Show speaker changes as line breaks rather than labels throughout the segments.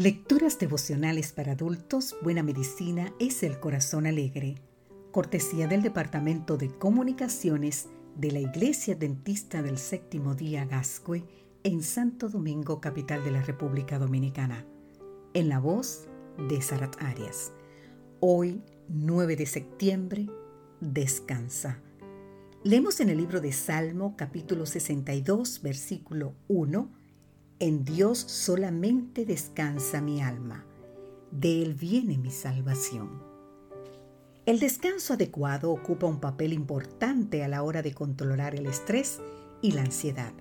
Lecturas devocionales para adultos, Buena Medicina es el Corazón Alegre. Cortesía del Departamento de Comunicaciones de la Iglesia Dentista del Séptimo Día Gascue en Santo Domingo, capital de la República Dominicana. En la voz de Sarat Arias. Hoy, 9 de septiembre, descansa. Leemos en el libro de Salmo capítulo 62, versículo 1 en Dios solamente descansa mi alma, de Él viene mi salvación. El descanso adecuado ocupa un papel importante a la hora de controlar el estrés y la ansiedad,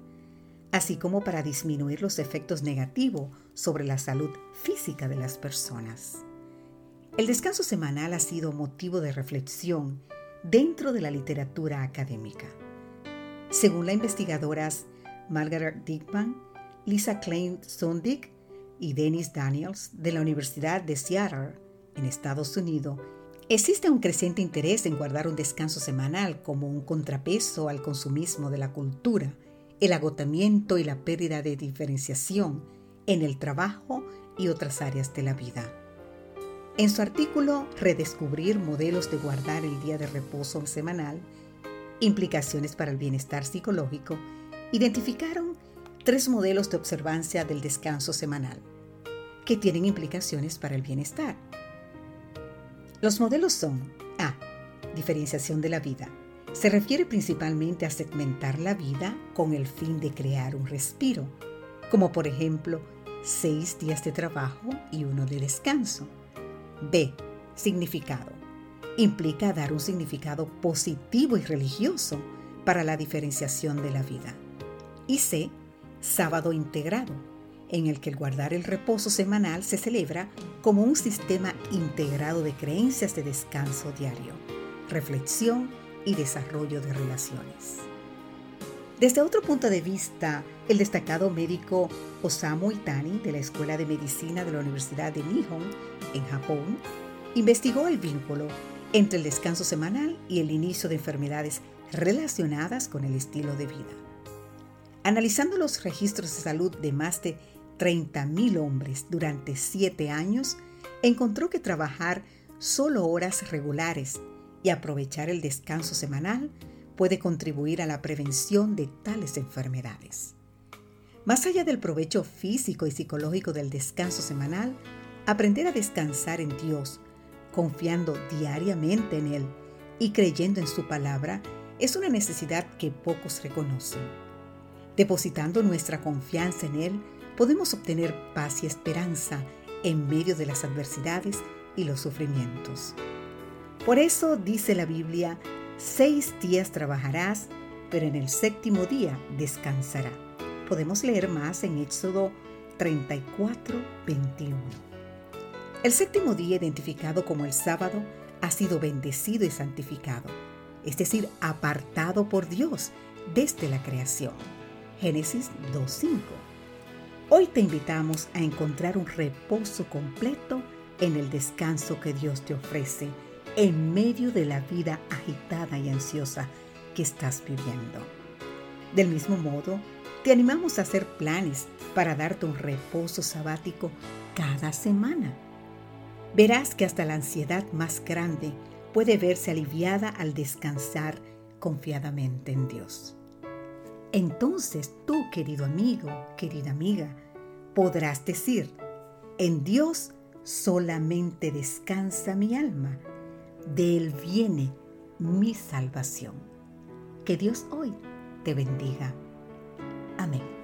así como para disminuir los efectos negativos sobre la salud física de las personas. El descanso semanal ha sido motivo de reflexión dentro de la literatura académica. Según la investigadora Margaret Dickman, Lisa Klein Sondig y Dennis Daniels de la Universidad de Seattle, en Estados Unidos, existe un creciente interés en guardar un descanso semanal como un contrapeso al consumismo de la cultura, el agotamiento y la pérdida de diferenciación en el trabajo y otras áreas de la vida. En su artículo Redescubrir modelos de guardar el día de reposo semanal, implicaciones para el bienestar psicológico, identificaron tres modelos de observancia del descanso semanal, que tienen implicaciones para el bienestar. Los modelos son A. Diferenciación de la vida. Se refiere principalmente a segmentar la vida con el fin de crear un respiro, como por ejemplo seis días de trabajo y uno de descanso. B. Significado. Implica dar un significado positivo y religioso para la diferenciación de la vida. Y C sábado integrado, en el que el guardar el reposo semanal se celebra como un sistema integrado de creencias de descanso diario, reflexión y desarrollo de relaciones. Desde otro punto de vista, el destacado médico Osamu Itani de la Escuela de Medicina de la Universidad de Nihon, en Japón, investigó el vínculo entre el descanso semanal y el inicio de enfermedades relacionadas con el estilo de vida. Analizando los registros de salud de más de 30.000 hombres durante siete años, encontró que trabajar solo horas regulares y aprovechar el descanso semanal puede contribuir a la prevención de tales enfermedades. Más allá del provecho físico y psicológico del descanso semanal, aprender a descansar en Dios, confiando diariamente en Él y creyendo en su palabra, es una necesidad que pocos reconocen. Depositando nuestra confianza en Él, podemos obtener paz y esperanza en medio de las adversidades y los sufrimientos. Por eso dice la Biblia, seis días trabajarás, pero en el séptimo día descansará. Podemos leer más en Éxodo 34, 21. El séptimo día, identificado como el sábado, ha sido bendecido y santificado, es decir, apartado por Dios desde la creación. Génesis 2.5. Hoy te invitamos a encontrar un reposo completo en el descanso que Dios te ofrece en medio de la vida agitada y ansiosa que estás viviendo. Del mismo modo, te animamos a hacer planes para darte un reposo sabático cada semana. Verás que hasta la ansiedad más grande puede verse aliviada al descansar confiadamente en Dios. Entonces tú, querido amigo, querida amiga, podrás decir, en Dios solamente descansa mi alma, de Él viene mi salvación. Que Dios hoy te bendiga. Amén.